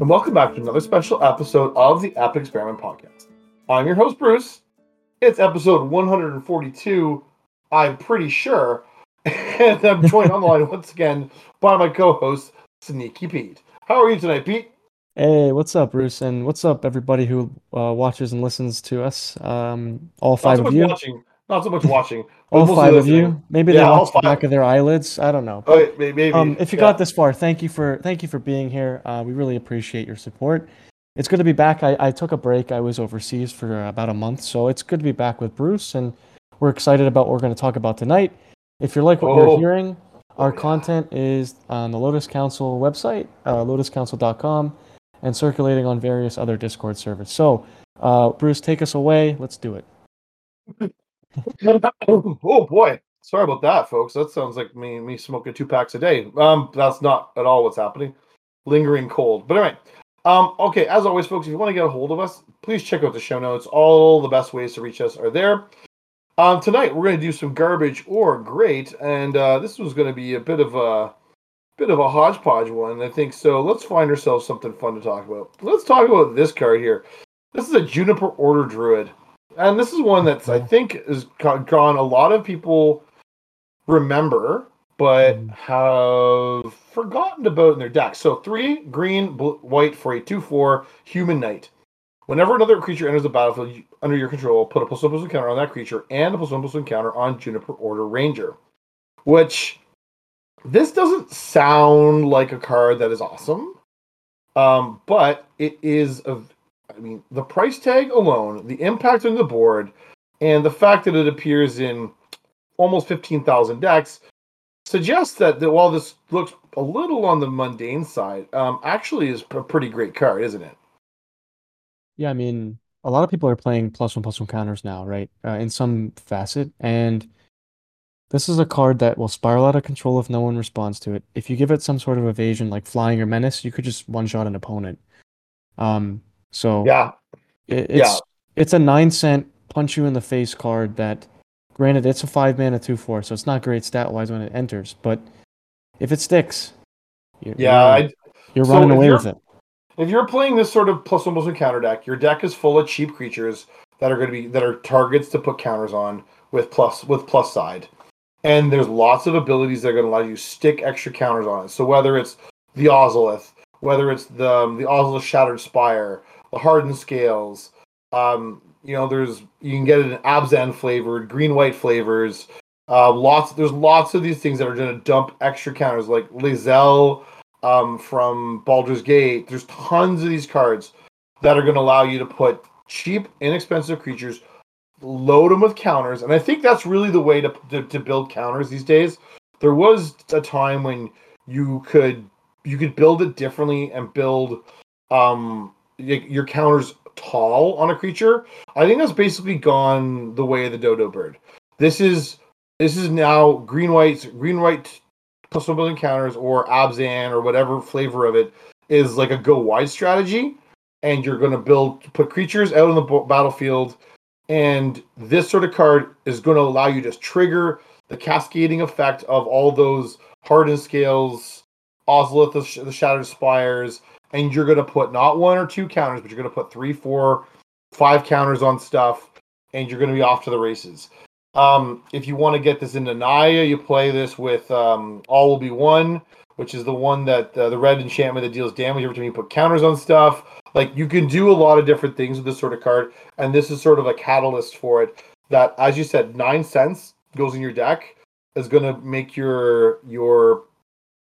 and welcome back to another special episode of the Epic Experiment Podcast. I'm your host, Bruce. It's episode 142, I'm pretty sure, and I'm joined on the line once again by my co host, Sneaky Pete. How are you tonight, Pete? Hey, what's up, Bruce? And what's up, everybody who uh, watches and listens to us? Um, all five of you. watching, not so much watching. All five of you. Maybe Yeah, they all watch the back of their eyelids. I don't know. Wait, maybe. Um, if you yeah. got this far, thank you for thank you for being here. Uh, we really appreciate your support. It's good to be back. I, I took a break. I was overseas for uh, about a month, so it's good to be back with Bruce, and we're excited about what we're going to talk about tonight. If you like what Oh. you're hearing, our content is on the Lotus Council website, uh, lotuscouncil.com, and circulating on various other Discord servers. So, uh, Bruce, take us away. Let's do it. oh boy, sorry about that, folks. That sounds like me me smoking two packs a day. Um, that's not at all what's happening. Lingering cold, but anyway. Um, okay, as always, folks, if you want to get a hold of us, please check out the show notes. All the best ways to reach us are there. Um, tonight we're going to do some garbage or great, and uh, this was going to be a bit of a bit of a hodgepodge one, I think. So let's find ourselves something fun to talk about. Let's talk about this card here. This is a Juniper Order Druid, and this is one that's I think is gone. A lot of people remember, but Mhm. have forgotten about in their deck. So three green, bl- white for a two-four human knight. Whenever another creature enters the battlefield you- under your control, put a plus one plus one counter on that creature and a plus one plus one counter on Juniper Order Ranger. Which this doesn't sound like a card that is awesome, um, but it is a. I mean, the price tag alone, the impact on the board, and the fact that it appears in almost fifteen thousand decks suggests that, that while this looks a little on the mundane side, um, actually is a pretty great card, isn't it? Yeah, I mean, a lot of people are playing plus one plus one counters now, right? Uh, in some facet, and this is a card that will spiral out of control if no one responds to it. If you give it some sort of evasion, like flying or menace, you could just one shot an opponent. Um, so Yeah, it, yeah. it's it's a nine cent punch you in the face card that, granted, it's a five mana two four, so it's not great stat wise when it enters, but if it sticks, you're, yeah. you're, you're so running away you're- with it. if you're playing this sort of plus one plus one counter deck, your deck is full of cheap creatures that are going to be that are targets to put counters on with plus with plus side, and there's lots of abilities that are going to allow you to stick extra counters on it. So whether it's the Ozolith, whether it's the um, the Ozolith Shattered Spire, the Hardened Scales, um, you know, there's you can get it in Abzan flavored, green white flavors. Uh, lots there's lots of these things that are going to dump extra counters like Lae'zel um, from Baldur's Gate. There's tons of these cards that are going to allow you to put cheap, inexpensive creatures, load them with counters, and I think that's really the way to, to to build counters these days. There was a time when you could you could build it differently and build um your counters tall on a creature. I think that's basically gone the way of the dodo bird. This is this is now green white green white one building counters or Abzan or whatever flavor of it is like a go wide strategy, and you're going to build put creatures out on the battlefield, and this sort of card is going to allow you to trigger the cascading effect of all those hardened scales, Ozolith, the, sh- the Shattered Spires, and you're going to put not one or two counters, but you're going to put three, four, five counters on stuff, and you're going to be off to the races. Um, if you want to get this into Naya, you play this with um, All Will Be One, which is the one that uh, the red enchantment that deals damage every time you put counters on stuff. Like you can do a lot of different things with this sort of card, and this is sort of a catalyst for it. That, as you said, nine cents goes in your deck is going to make your your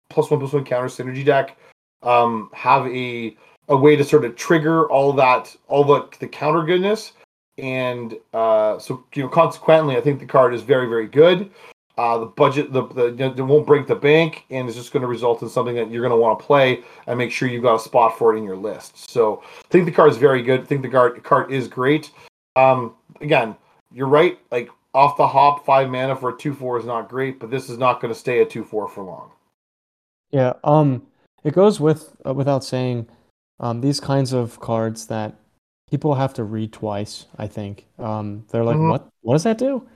plus one plus one counter synergy deck um, have a a way to sort of trigger all that all the the counter goodness. And uh, so you know consequently i think the card is very very good. Uh, the budget the, the it won't break the bank and it's just going to result in something that you're going to want to play and make sure you've got a spot for it in your list. So i think the card is very good. I think the card card is great. Um, again you're right. Like off the hop five mana for a two four is not great but this is not going to stay a two four for long. Yeah, um, it goes with uh, without saying, um, these kinds of cards that people have to read twice. I think, um, they're like, Mhm. what? What does that do?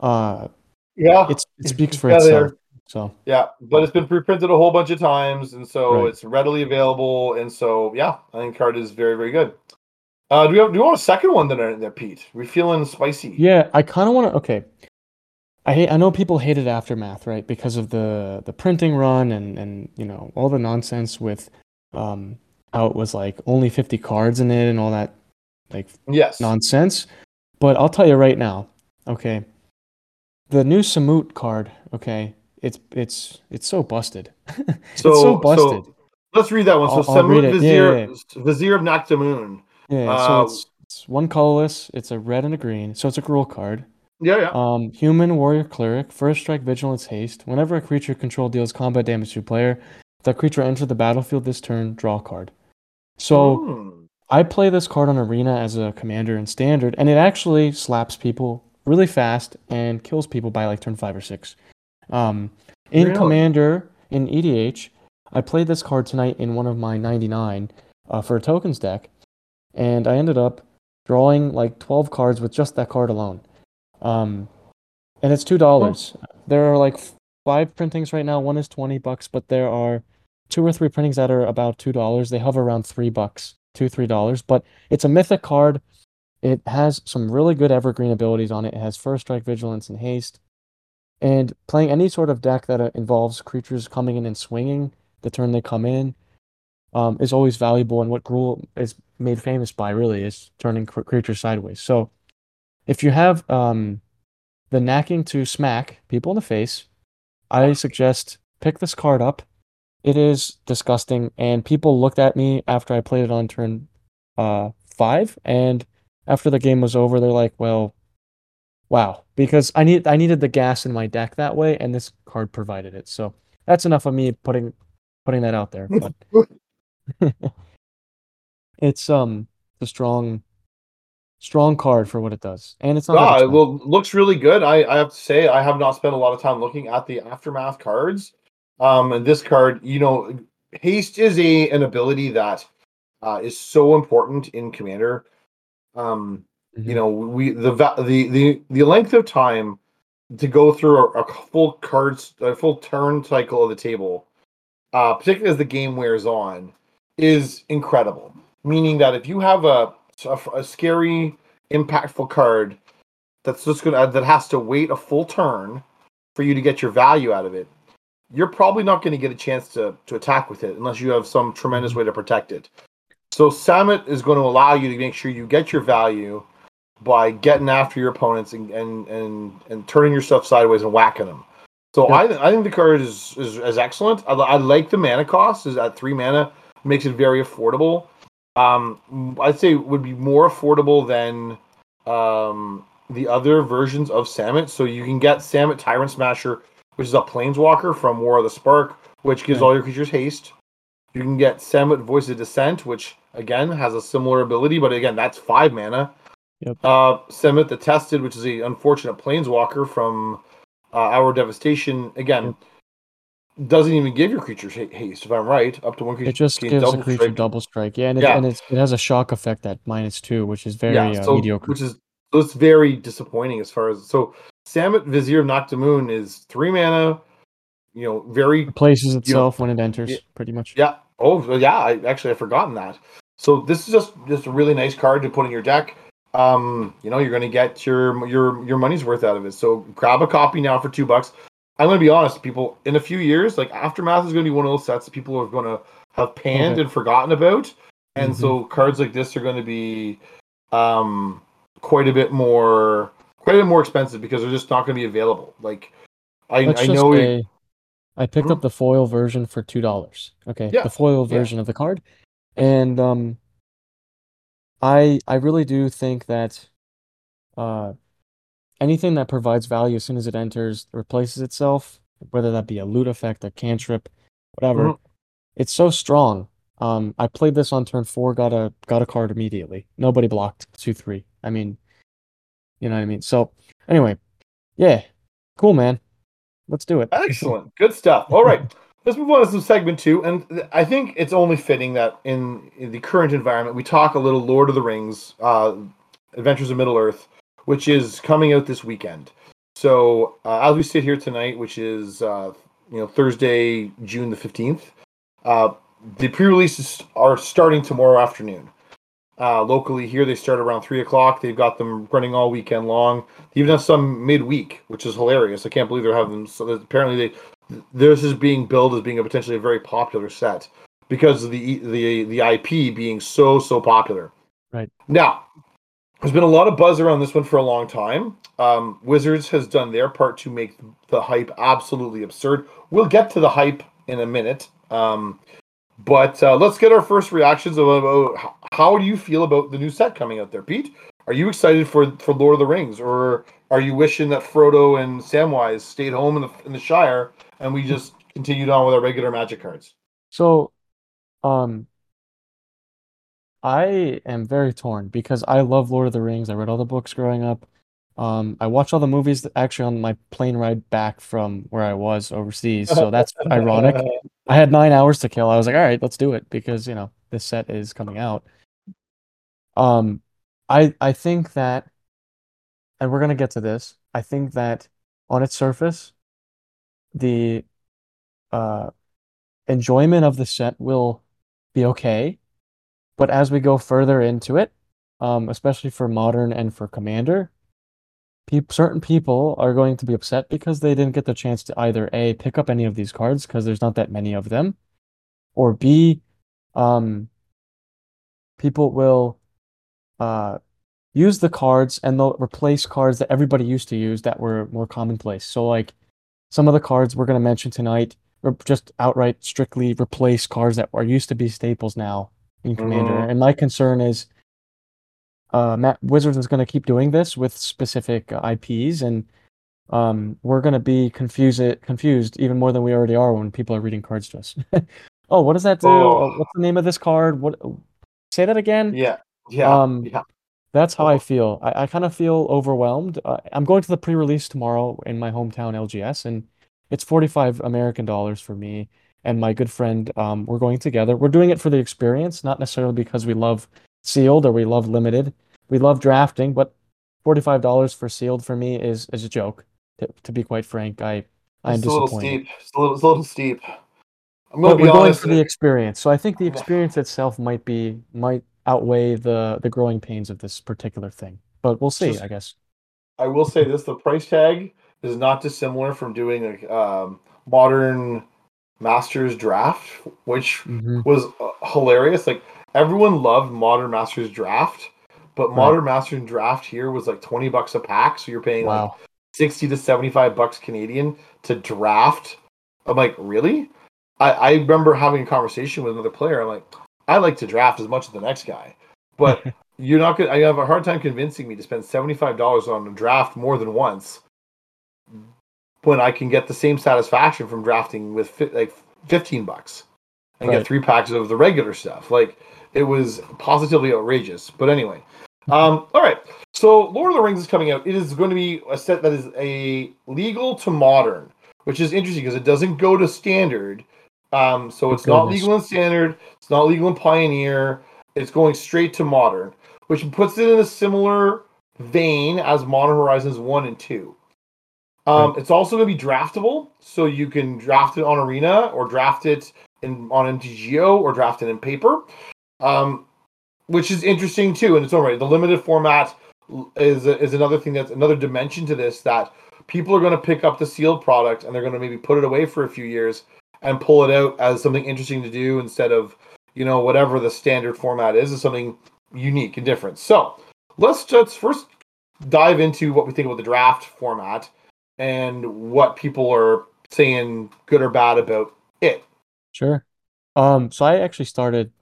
Uh, yeah it's it speaks for got itself. So Yeah, but it's been preprinted a whole bunch of times, and so Right. it's readily available. And so, yeah, I think card is very, very good. Uh, do we have, do we want a second one then, there, Pete? We feeling spicy? yeah, I kind of want to. Okay, I hate. I know people hated Aftermath, right, because of the the printing run and and you know all the nonsense with um how it was like only 50 cards in it and all that like Yes. nonsense. But I'll tell you right now, okay, the new Samut card, okay, it's it's it's so busted. it's so, so busted. so let's read that one. So, I'll- I'll read Samut it. Vizier, Yeah, Vizier of Naktamun. yeah, uh, so it's it's one colorless. It's a red and a green, so it's a Gruul card. Yeah, yeah. Um, human warrior cleric, first strike, vigilance, haste. Whenever a creature control deals combat damage to a player, if that creature enters the battlefield this turn, draw a card. So Hmm. I play this card on Arena as a commander in standard, and it actually slaps people really fast and kills people by like turn five or six. Um, in Really? commander in EDH, I played this card tonight in one of my 99 uh, for a tokens deck, and I ended up drawing like 12 cards with just that card alone. Um, and it's two dollars. There are like five printings right now. One is 20 bucks, but there are two or three printings that are about two dollars. They hover around three bucks, two three dollars. But it's a mythic card. It has some really good evergreen abilities on it. It has first strike, vigilance, and haste. And playing any sort of deck that uh, involves creatures coming in and swinging the turn they come in um, is always valuable. And what Gruul is made famous by really is turning cr- creatures sideways. So if you have um, the knacking to smack people in the face, I suggest pick this card up. It is disgusting, and people looked at me after I played it on turn uh, five, and after the game was over, they're like, "Well, wow," because I need I needed the gas in my deck that way, and this card provided it. So that's enough of me putting putting that out there. But it's um a strong strong card for what it does, and it's not. Ah, well, looks really good. I, I have to say, I have not spent a lot of time looking at the aftermath cards. Um, and this card, you know, haste is a an ability that uh, is so important in Commander. Um, Mhm. you know, we the the the the length of time to go through a, a full cards a full turn cycle of the table, uh, particularly as the game wears on, is incredible. Meaning that if you have a a, a scary, impactful card that's just gonna uh, that has to wait a full turn for you to get your value out of it, you're probably not going to get a chance to to attack with it unless you have some tremendous mm-hmm. way to protect it. So Samut is going to allow you to make sure you get your value by getting after your opponents and and and, and turning your stuff sideways and whacking them. So. I th- I think the card is is, is excellent. I, I like the mana cost is at three mana makes it very affordable. Um, I'd say it would be more affordable than um, the other versions of Samut. So you can get Samut Tyrant Smasher, which is a Planeswalker from War of the Spark, which gives all your creatures haste. You can get Samut Voice of Dissent, which again has a similar ability, but again that's five mana. Yep. Uh, Samut the Tested, which is a unfortunate Planeswalker from uh, Our Devastation, again doesn't even give your creatures haste. If I'm right, up to one creature. It just gives a double creature strike. double strike. Yeah, and, it, Yeah. and it's, it has a shock effect at minus two, which is very uh, so, mediocre. Which is so it's very disappointing as far as so Samut Vizier of Naktamun is three mana, you know, very places itself when it enters, yeah. pretty much. yeah. Oh yeah, I actually I've forgotten that. So this is just just a really nice card to put in your deck. Um, you know, you're gonna get your your your money's worth out of it. So grab a copy now for two bucks. I'm gonna be honest, people. In a few years, like Aftermath is gonna be one of those sets that people are gonna have panned Okay. and forgotten about, and Mhm. so cards like this are gonna be um quite a bit more quite a bit more expensive because they're just not gonna be available. Like I Let's I just know say I picked Mhm. up the foil version for two dollars. Okay, Yeah, the foil yeah. version of the card, and um, I I really do think that uh, anything that provides value as soon as it enters replaces itself, whether that be a loot effect, a cantrip, whatever. Mhm. It's so strong. Um, I played this on turn four, got a got a card immediately. Nobody blocked two three. I mean, you know what I mean. So anyway, yeah, cool, man. Let's do it. Excellent. Good stuff. All right. Let's move on to some segment two. And th- I think it's only fitting that in, in the current environment, we talk a little Lord of the Rings, uh, Adventures of Middle Earth, which is coming out this weekend. So uh, as we sit here tonight, which is uh, you know Thursday, June the fifteenth. Uh, the pre-releases are starting tomorrow afternoon. Uh, locally here, they start around three o'clock. They've got them running all weekend long. They even have some midweek, which is hilarious. I can't believe they're having them. So apparently, they this is being billed as being a potentially a very popular set because of the the the IP being so so popular. Right now, there's been a lot of buzz around this one for a long time. Um, Wizards has done their part to make the hype absolutely absurd. We'll get to the hype in a minute. Um, but uh, let's get our first reactions about how do you feel about the new set coming out there, Pete? Are you excited for for Lord of the Rings, or are you wishing that Frodo and Samwise stayed home in the in the Shire and we just continued on with our regular Magic cards? So, um, I am very torn because I love Lord of the Rings. I read all the books growing up. Um, I watched all the movies actually on my plane ride back from where I was overseas. So that's ironic. I had nine hours to kill. I was like, all right, let's do it because you know this set is coming out. Um, I I think that, and we're gonna get to this. I think that on its surface, the uh enjoyment of the set will be okay, but as we go further into it, um, especially for modern and for commander, certain people are going to be upset because they didn't get the chance to either A, pick up any of these cards because there's not that many of them, or B, um, people will uh, use the cards and they'll replace cards that everybody used to use that were more commonplace. So, like some of the cards we're going to mention tonight, or just outright strictly replace cards that are used to be staples now in Commander. Mm-hmm. And my concern is uh, Matt Wizards is going to keep doing this with specific uh, IPs, and um, we're going to be confused confused even more than we already are when people are reading cards to us. oh, what does that do? Oh. What's the name of this card? What? Say that again. Yeah, yeah, um, yeah. That's how I feel. I, I kind of feel overwhelmed. Uh, I'm going to the pre-release tomorrow in my hometown LGS, and it's 45 American dollars for me and my good friend. Um, we're going together. We're doing it for the experience, not necessarily because we love sealed or we love limited. We love drafting, but forty-five dollars for sealed for me is is a joke. To, to be quite frank, I I'm it's disappointed. A little steep. It's a little, it's a little steep. I'm going but we're going for the experience, so I think the experience itself might be might outweigh the the growing pains of this particular thing. But we'll see, Just, I guess. I will say this: the price tag is not dissimilar from doing a um, modern Masters draft, which mm-hmm. was uh, hilarious. Like everyone loved Modern Masters Draft, but right. Modern Masters Draft here was like 20 bucks a pack. So you're paying wow. like 60 to 75 bucks Canadian to draft. I'm like, really? I, I remember having a conversation with another player. I'm like, I like to draft as much as the next guy, but you're not gonna. I have a hard time convincing me to spend seventy five dollars on a draft more than once when I can get the same satisfaction from drafting with fi- like fifteen bucks and right. get three packs of the regular stuff. Like it was positively outrageous. But anyway, um, all right. So Lord of the Rings is coming out. It is going to be a set that is a legal to modern, which is interesting because it doesn't go to standard. Um, so it's not legal in standard. It's not legal in pioneer. It's going straight to modern, which puts it in a similar vein as Modern Horizons one and two. Um. It's also going to be draftable, so you can draft it on Arena or draft it in on MTGO or draft it in paper um, which is interesting too in its own right. The limited format is is another thing that's another dimension to this that people are going to pick up the sealed product and they're going to maybe put it away for a few years and pull it out as something interesting to do instead of you know whatever the standard format is is something unique and different. So let's just first dive into what we think about the draft format and what people are saying good or bad about it. Sure. Um, so I actually started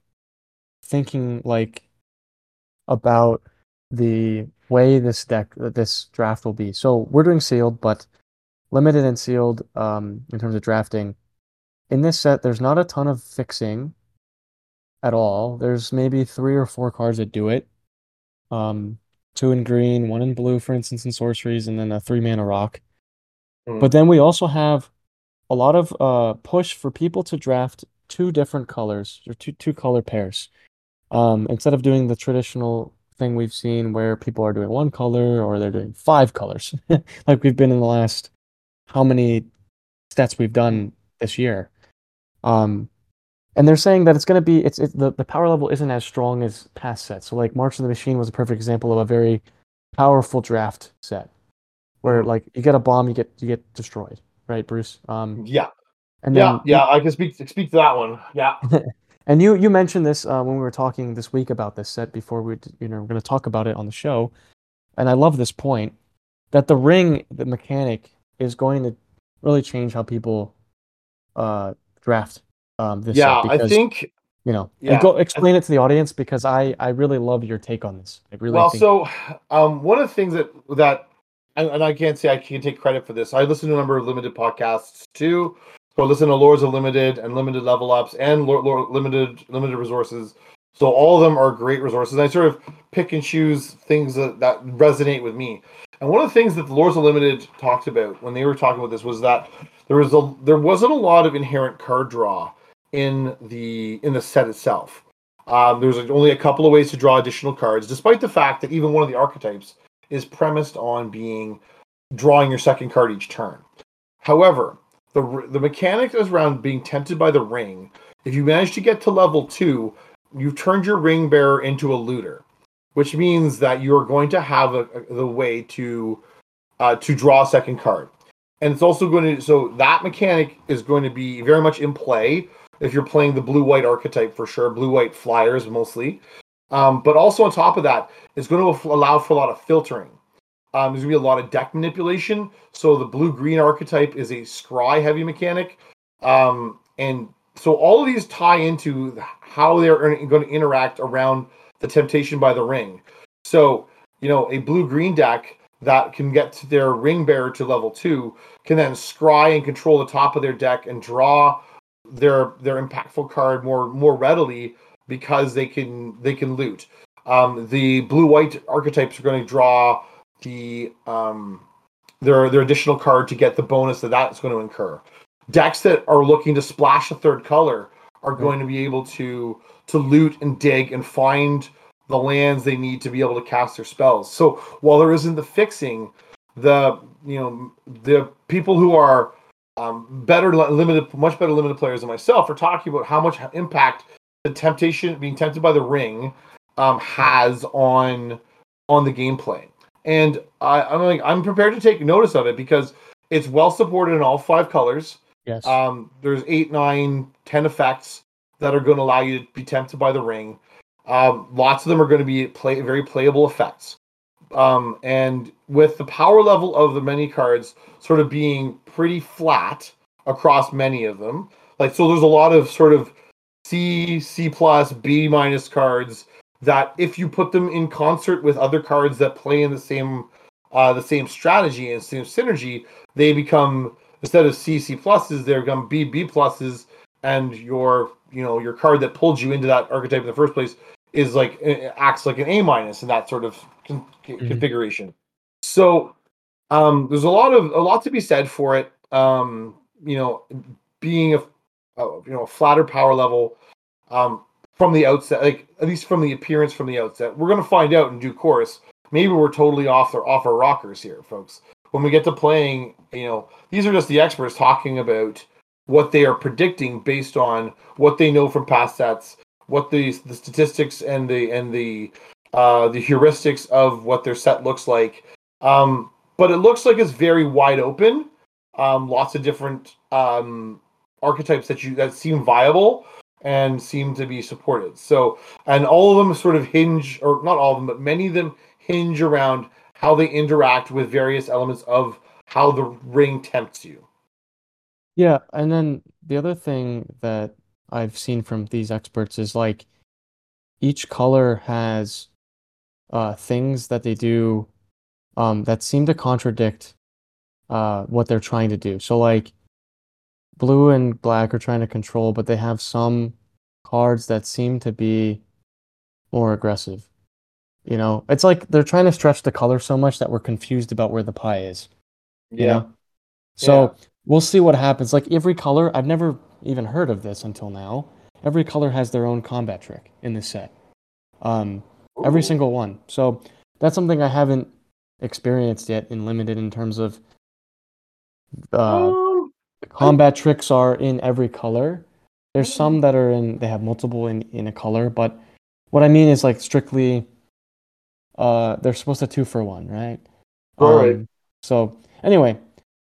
thinking like about the way this deck this draft will be. So we're doing sealed, but limited and sealed um, in terms of drafting. In this set, there's not a ton of fixing at all. There's maybe three or four cards that do it. Um, two in green, one in blue, for instance, in sorceries, and then a three mana rock. Mm. But then we also have a lot of uh, push for people to draft two different colors or two two color pairs. Um, instead of doing the traditional thing we've seen where people are doing one color or they're doing five colors, like we've been in the last how many sets we've done this year. Um, and they're saying that it's going to be it's, it's the, the power level isn't as strong as past sets. So like March of the Machine was a perfect example of a very powerful draft set where like you get a bomb, you get you get destroyed, right, Bruce? Um, Yeah, and yeah, then yeah. I can speak speak to that one. Yeah, and you you mentioned this uh, when we were talking this week about this set before we you know we're going to talk about it on the show, and I love this point that the ring the mechanic is going to really change how people uh, draft um, this yeah. set I think you know yeah, go explain it to the audience because I I really love your take on this. I really well, think so um, one of the things that that and, and I can't say I can take credit for this. I listen to a number of limited podcasts too. So I listen to Lords of Limited and Limited Level Ups and Lord, Lord, Limited Limited Resources. So all of them are great resources. I sort of pick and choose things that, that resonate with me. And one of the things that the Lords of Limited talked about when they were talking about this was that there was a there wasn't a lot of inherent card draw in the in the set itself. Um, there's only a couple of ways to draw additional cards, despite the fact that even one of the archetypes is premised on being drawing your second card each turn. However, the the mechanic is around being tempted by the ring. If you manage to get to level two, you've turned your ring bearer into a looter, which means that you are going to have a, a- the way to uh, to draw a second card, and it's also going to so that mechanic is going to be very much in play if you're playing the blue white archetype for sure, blue white flyers mostly. Um, but also on top of that, it's going to allow for a lot of filtering. Um, there's going to be a lot of deck manipulation. So the blue green archetype is a scry heavy mechanic. Um, and so all of these tie into how they're going to interact around the temptation by the ring. So, you know, a blue green deck that can get to their ring bearer to level two can then scry and control the top of their deck and draw their their impactful card more more readily because they can they can loot. Um, the blue white archetypes are going to draw the um, their their additional card to get the bonus that that's going to incur. Decks that are looking to splash a third color are going to be able to to loot and dig and find the lands they need to be able to cast their spells. So while there isn't the fixing, the you know the people who are um, better limited, much better limited players than myself are talking about how much impact the temptation, being tempted by the ring, um, has on on the gameplay. And I, I'm like, I'm prepared to take notice of it because it's well supported in all five colors. yes. Um, there's eight, nine, ten effects that are going to allow you to be tempted by the ring. Um, lots of them are going to be play very playable effects. Um, and with the power level of the many cards sort of being pretty flat across many of them, like so, there's a lot of sort of C, C plus, B minus cards that if you put them in concert with other cards that play in the same uh, the same strategy and same synergy, they become instead of C C pluses, they become B B pluses, and your you know your card that pulled you into that archetype in the first place is like eh, acts like an A minus in that sort of con- Mhm. configuration. So um, there's a lot of a lot to be said for it. Um, you know, being a you know a flatter power level um, from the outset, like at least from the appearance from the outset. We're gonna find out in due course. Maybe we're totally off their off our rockers here, folks. When we get to playing, you know, these are just the experts talking about what they are predicting based on what they know from past sets, what the the statistics and the and the uh, the heuristics of what their set looks like. Um, but it looks like it's very wide open. Um, lots of different um, archetypes that you that seem viable and seem to be supported. So, and all of them sort of hinge, or not all of them, but many of them hinge around how they interact with various elements of how the ring tempts you. Yeah, and then the other thing that I've seen from these experts is like each color has uh things that they do um that seem to contradict uh what they're trying to do. So like blue and black are trying to control, but they have some cards that seem to be more aggressive. You know, it's like they're trying to stretch the color so much that we're confused about where the pie is. You know? So we'll see what happens. Like every color, I've never even heard of this until now. Every color has their own combat trick in this set. Um, every single one. So that's something I haven't experienced yet in limited in terms of uh, Um, combat tricks are in every color. There's some that are in they have multiple in in a color, but what I mean is like strictly uh they're supposed to two for one, right? Right. Um, so anyway,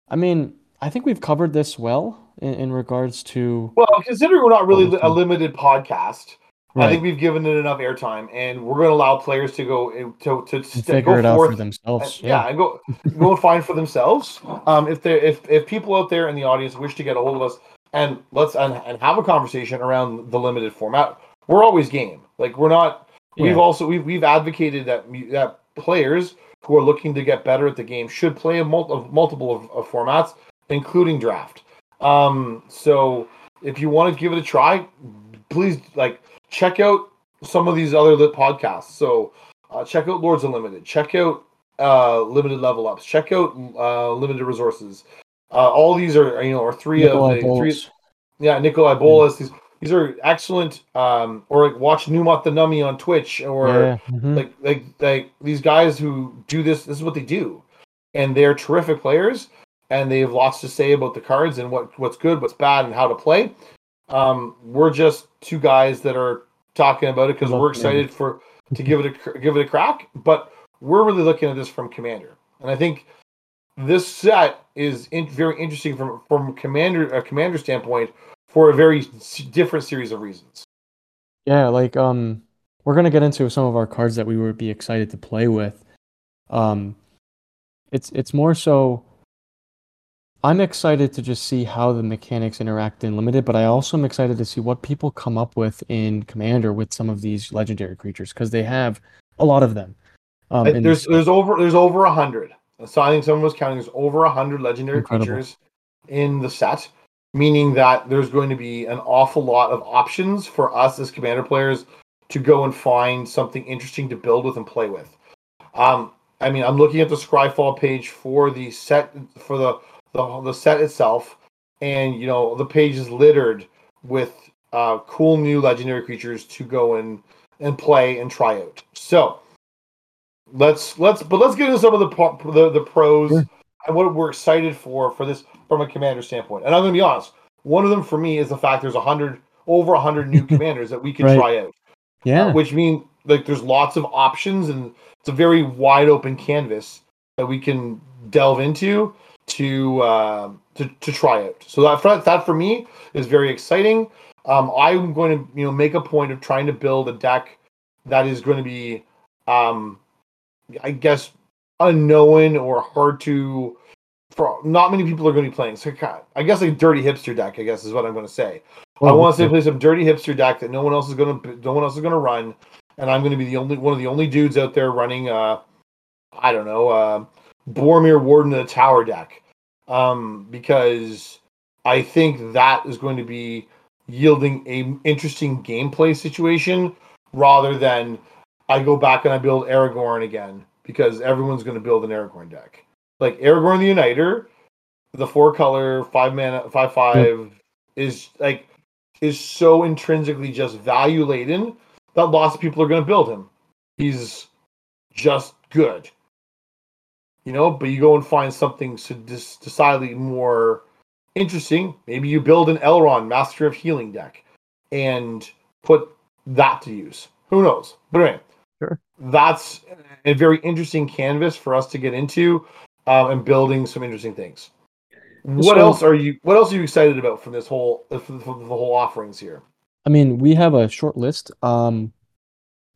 I mean, I think we've covered this well in, in regards to Well, considering we're not really a limited podcast, I think we've given it enough airtime, and we're going to allow players to go to to, st- figure go it out forth for themselves. and- yeah, and go go and find for themselves. Um, if there if if people out there in the audience wish to get a hold of us and let's and, and have a conversation around the limited format, we're always game. Like we're not. We've Yeah. also we've we've advocated that that players who are looking to get better at the game should play a mul- of multiple of, of formats, including draft. Um, so if you want to give it a try, please like check out some of these other lit podcasts. So uh, check out Lords of Limited. Check out uh, Limited Level Ups. Check out uh, Limited Resources. Uh, all these are you know are three Nikolai of the three. Yeah, Nicol Bolas. These these are excellent. Um, or like watch Numot the Nummy on Twitch or yeah, mhm. like like like these guys who do this. This is what they do, and they're terrific players, and they have lots to say about the cards and what what's good, what's bad, and how to play. Um, we're just two guys that are talking about it because we're excited for to give it a give it a crack. But we're really looking at this from Commander, and I think this set is in, very interesting from from Commander a Commander standpoint for a very s- different series of reasons. Yeah, like um we're gonna get into some of our cards that we would be excited to play with. Um it's it's more so I'm excited to just see how the mechanics interact in limited, but I also am excited to see what people come up with in Commander with some of these legendary creatures because they have a lot of them. Um I- there's there's over there's over a hundred. So I think someone was counting. There's over a hundred legendary Incredible. creatures in the set, meaning that there's going to be an awful lot of options for us as commander players to go and find something interesting to build with and play with. Um, I mean, I'm looking at the Scryfall page for the set for the the, the set itself, and you know the page is littered with uh, cool new legendary creatures to go and and play and try out. So let's let's but let's get into some of the the, the pros Sure. and what we're excited for for this from a commander standpoint. And I'm going to be honest, one of them for me is the fact there's a hundred over a hundred new commanders that we can Right. try out, yeah. which mean like there's lots of options and it's a very wide open canvas that we can delve into to uh, to to try out. So that for, that for me is very exciting. Um, I'm going to you know make a point of trying to build a deck that is going to be um, I guess unknown or hard to for not many people are going to be playing. So I guess a dirty hipster deck. I guess is what I'm going to say. I Oh, want to play some dirty hipster deck that no one else is going to no one else is going to run, and I'm going to be the only one of the only dudes out there running. Uh, I don't know, uh, Boromir Warden of the Tower deck, um, because I think that is going to be yielding a interesting gameplay situation rather than I go back and I build Aragorn again because everyone's going to build an Aragorn deck. Like Aragorn the Uniter, the four color five mana five five is like is so intrinsically just value laden that lots of people are going to build him. He's just good, you know. But you go and find something so dis- decidedly more interesting. Maybe you build an Elrond Master of Healing deck and put that to use. Who knows? But anyway, Sure. that's a very interesting canvas for us to get into um, and building some interesting things. What So- else are you? What else are you excited about from this whole from the whole offerings here? I mean, we have a short list. Um,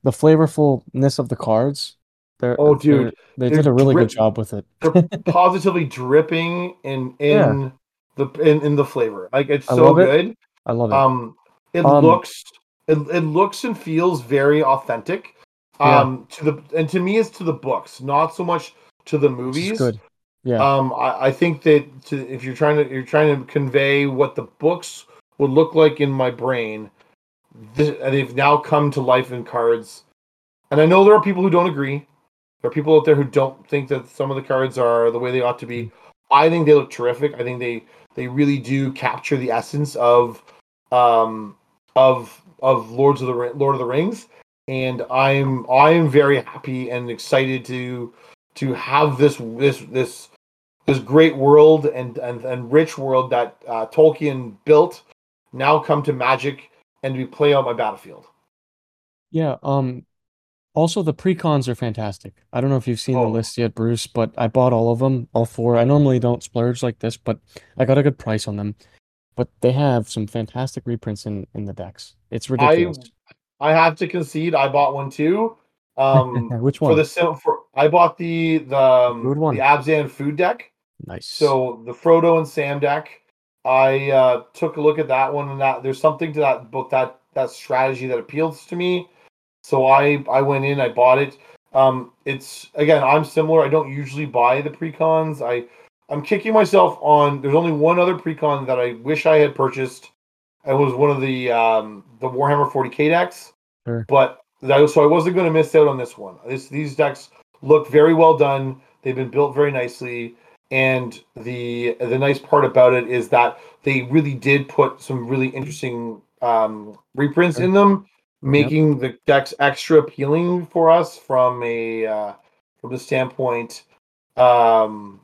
the flavorfulness of the cards. They're, Oh, dude, they're- they did a really drip- good job with it. They're positively dripping in in the in, in the flavor. Like it's I so love it. good. I love it. Um, it Um, looks it, it looks and feels very authentic. Yeah. Um, to the and to me, it's to the books, not so much to the This movies. good. Yeah. Um, I, I think that to, if you're trying to you're trying to convey what the books would look like in my brain, th- they've now come to life in cards. And I know there are people who don't agree. There are people out there who don't think that some of the cards are the way they ought to be. I think they look terrific. I think they they really do capture the essence of um of of Lords of the Lord of the Rings, and I'm I'm very happy and excited to to have this this this this great world and and, and rich world that uh, Tolkien built now come to Magic and we play on my battlefield. Yeah, um also the precons are fantastic. I don't know if you've seen the Oh. list yet, Bruce, but I bought all of them, all four. I normally don't splurge like this, but I got a good price on them. But they have some fantastic reprints in in the decks. It's ridiculous. I have to concede, I bought one too. Um, Which for one? the sim for I bought the the um, one. the Abzan food deck. Nice. So the Frodo and Sam deck. I uh, took a look at that one, and that there's something to that book that that strategy that appeals to me. So I I went in, I bought it. Um, it's again, I'm similar. I don't usually buy the precons. I I'm kicking myself on. There's only one other precon that I wish I had purchased. It was one of the um, the Warhammer 40k decks. Sure. But that, so I wasn't going to miss out on this one. This these decks look very well done. They've been built very nicely, and the the nice part about it is that they really did put some really interesting um, reprints in them, making the decks extra appealing for us from a uh, from the standpoint um,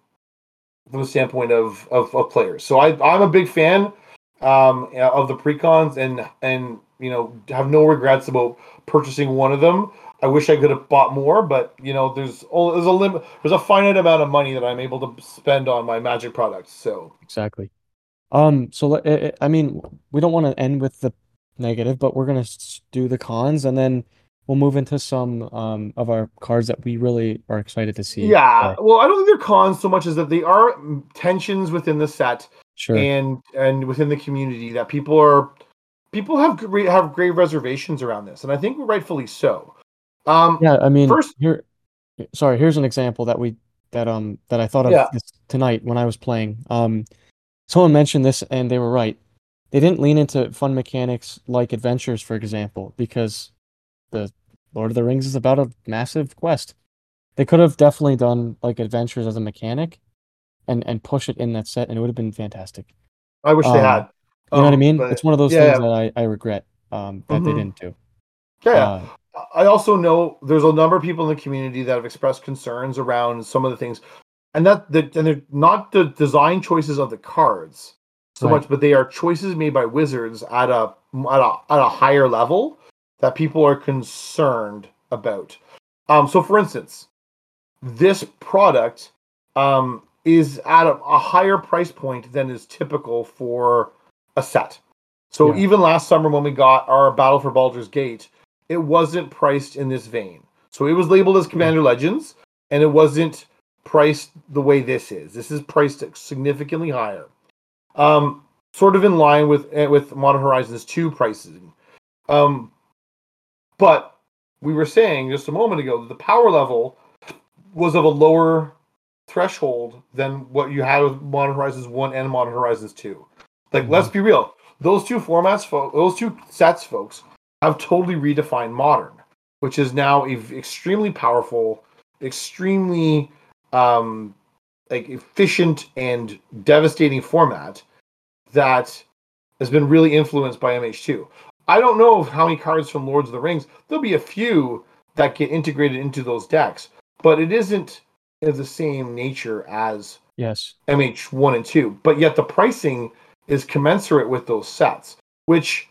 from the standpoint of, of of players. So I I'm a big fan um, of the precons and and you know have no regrets about purchasing one of them. I wish I could have bought more, but you know, there's oh, there's a limit. There's a finite amount of money that I'm able to spend on my magic products. So Exactly. Um, so eh, eh, I mean, we don't want to end with the negative, but we're gonna do the cons, and then we'll move into some um of our cards that we really are excited to see. yeah, well, I don't think they're cons so much as that they are tensions within the set Sure. and and within the community that people are people have have great reservations around this, and I think rightfully so. Um, Yeah, I mean, First- here, sorry, here's an example that we that um that I thought of Yeah. this tonight when I was playing. Um, someone mentioned this and they were right. They didn't lean into fun mechanics like adventures, for example, because the Lord of the Rings is about a massive quest. They could have definitely done like adventures as a mechanic, and and push it in that set, and it would have been fantastic. I wish they um, had. You know what I Um, mean? It's one of those yeah, things that I I regret um that they Mhm. didn't do. yeah. Uh, I also know there's a number of people in the community that have expressed concerns around some of the things, and that the, and they're not the design choices of the cards so Right. much, but they are choices made by wizards at a at a at a higher level that people are concerned about. Um, so, for instance, this product um, is at a, a higher price point than is typical for a set. So Yeah. even last summer when we got our Battle for Baldur's Gate, it wasn't priced in this vein. So it was labeled as Commander Legends, and it wasn't priced the way this is. This is priced significantly higher, um, sort of in line with eh, with Modern Horizons two pricing. Um, but we were saying just a moment ago that the power level was of a lower threshold than what you had with Modern Horizons one and Modern Horizons two. Like, Mhm. let's be real; those two formats, fo- those two sets, folks, have totally redefined modern, which is now a v- extremely powerful, extremely um, like efficient and devastating format that has been really influenced by MH2. I don't know how many cards from Lords of the Rings. There'll be a few that get integrated into those decks, but it isn't of the same nature as yes. MH1 and 2, but yet the pricing is commensurate with those sets, which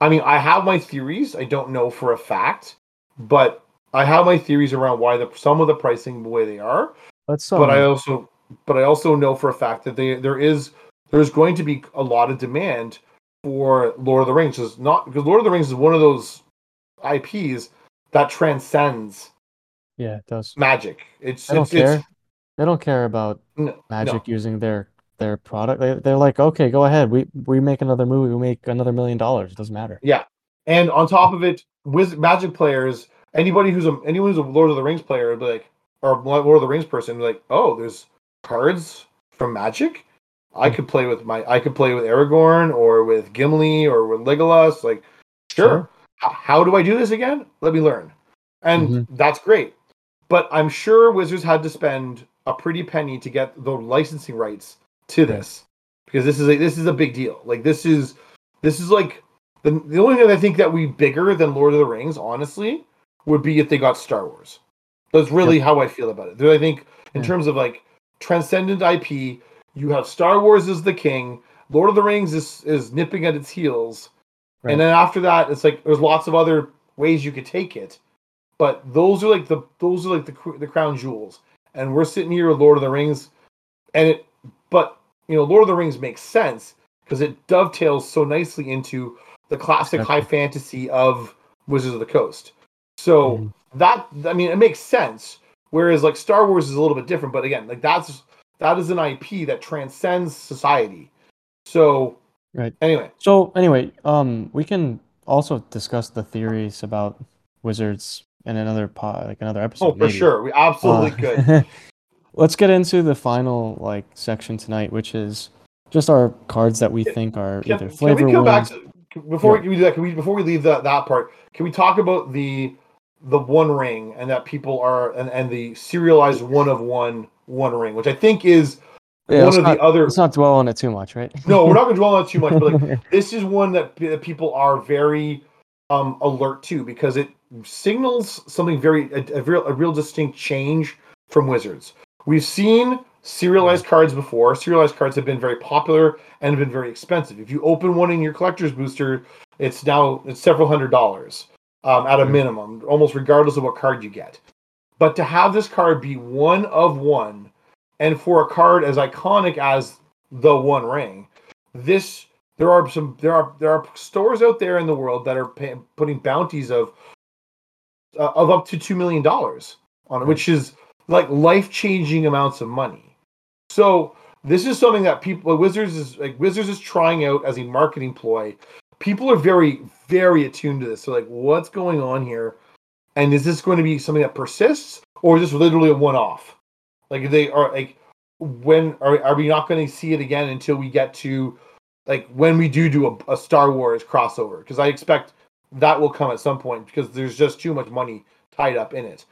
I mean, I have my theories. I don't know for a fact, but I have my theories around why the some of the pricing the way they are. Let's But I um, also but I also know for a fact that they there is there's going to be a lot of demand for Lord of the Rings. It's not because Lord of the Rings is one of those IPs that transcends yeah, it does. magic. It's I don't it's, care. it's They don't care about no, Magic no. using their their product. They they're like, okay, go ahead. We we make another movie. We make another million dollars. It doesn't matter. Yeah, and on top of it, with Magic players, anybody who's a anyone who's a Lord of the Rings player, would be like, or Lord of the Rings person, like, oh, there's cards from Magic. I could play with my, I could play with Aragorn or with Gimli or with Legolas. Like, sure. Sure. How do I do this again? Let me learn, and Mhm. that's great. But I'm sure Wizards had to spend a pretty penny to get the licensing rights to this because this is a this is a big deal. Like this is this is like the the only thing I think that would be bigger than Lord of the Rings, honestly, would be if they got Star Wars. That's really how I feel about it. I think in Yeah. terms of like transcendent IP. You have Star Wars is the king. Lord of the Rings is is nipping at its heels, Right. and then after that, it's like there's lots of other ways you could take it, but those are like the those are like the the crown jewels. And we're sitting here with Lord of the Rings, and it, but you know, Lord of the Rings makes sense because it dovetails so nicely into the classic Exactly. high fantasy of Wizards of the Coast. So Mhm. That I mean, it makes sense. Whereas like Star Wars is a little bit different, but again, like that's that is an IP that transcends society. So Right. anyway, So anyway, um, we can also discuss the theories about wizards in another pod, like another episode. oh for maybe. sure, we absolutely Uh, could. Let's get into the final like section tonight, which is just our cards that we Can- think are Can, either can we come back to, before we do that? Can we before we leave that that part? Can we talk about the the one ring and that people are and, and the serialized one of one one ring, which I think is Yeah, one of not, the other. let's not dwell on it too much, right? No, we're not going to dwell on it too much, but like this is one that, that people are very um, alert to because it signals something very a, a real a real distinct change from Wizards. We've seen serialized cards before. Serialized cards have been very popular and have been very expensive. If you open one in your collector's booster, it's now it's several hundred dollars um, at a minimum, almost regardless of what card you get. But to have this card be one of one, and for a card as iconic as the One Ring, this there are some there are there are stores out there in the world that are pay, putting bounties of uh, of up to two million dollars on it, which is like life changing amounts of money. So this is something that people Wizards is like Wizards is trying out as a marketing ploy. People are very very attuned to this. So like, what's going on here? And is this going to be something that persists, or is this literally a one off? Like they are like when are are we not going to see it again until we get to like when we do do a, a Star Wars crossover? Because I expect that will come at some point because there's just too much money tied up in it.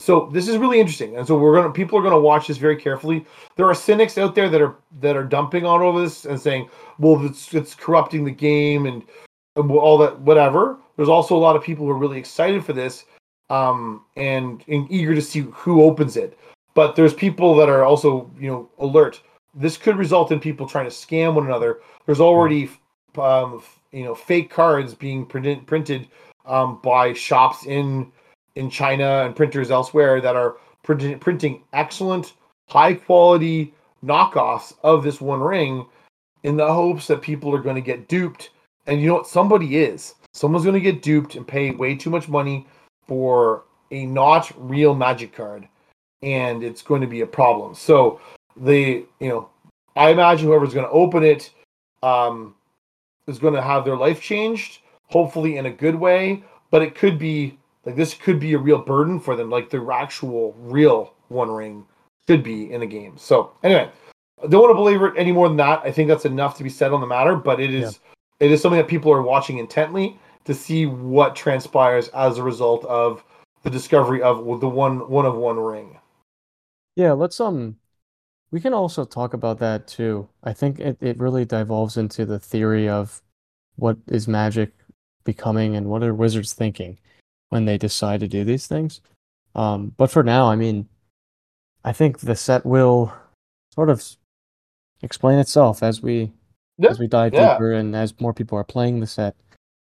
So this is really interesting, and so we're gonna people are gonna watch this very carefully. There are cynics out there that are that are dumping all of this and saying, "Well, it's it's corrupting the game and, and all that, whatever." There's also a lot of people who are really excited for this, um, and, and eager to see who opens it. But there's people that are also, you know, alert. This could result in people trying to scam one another. There's already, um, you know, fake cards being printed printed um, by shops in in China and printers elsewhere that are printing, printing excellent, high quality knockoffs of this one ring in the hopes that people are going to get duped. And you know what? Somebody is. Someone's going to get duped and pay way too much money for a not real magic card. And it's going to be a problem. So, the, you know, I imagine whoever's going to open it um, is going to have their life changed, hopefully in a good way. But it could be like this could be a real burden for them, like the actual real One Ring should be in the game. So anyway, I don't want to belabor it any more than that. I think that's enough to be said on the matter. But it is it is something that people are watching intently to see what transpires as a result of the discovery of the one one of one ring. Yeah, let's um we can also talk about that too. I think it, it really devolves into the theory of what is magic becoming and what are wizards thinking when they decide to do these things. Um, but for now, I mean, I think the set will sort of explain itself as we Yeah, as we dive yeah. deeper and as more people are playing the set.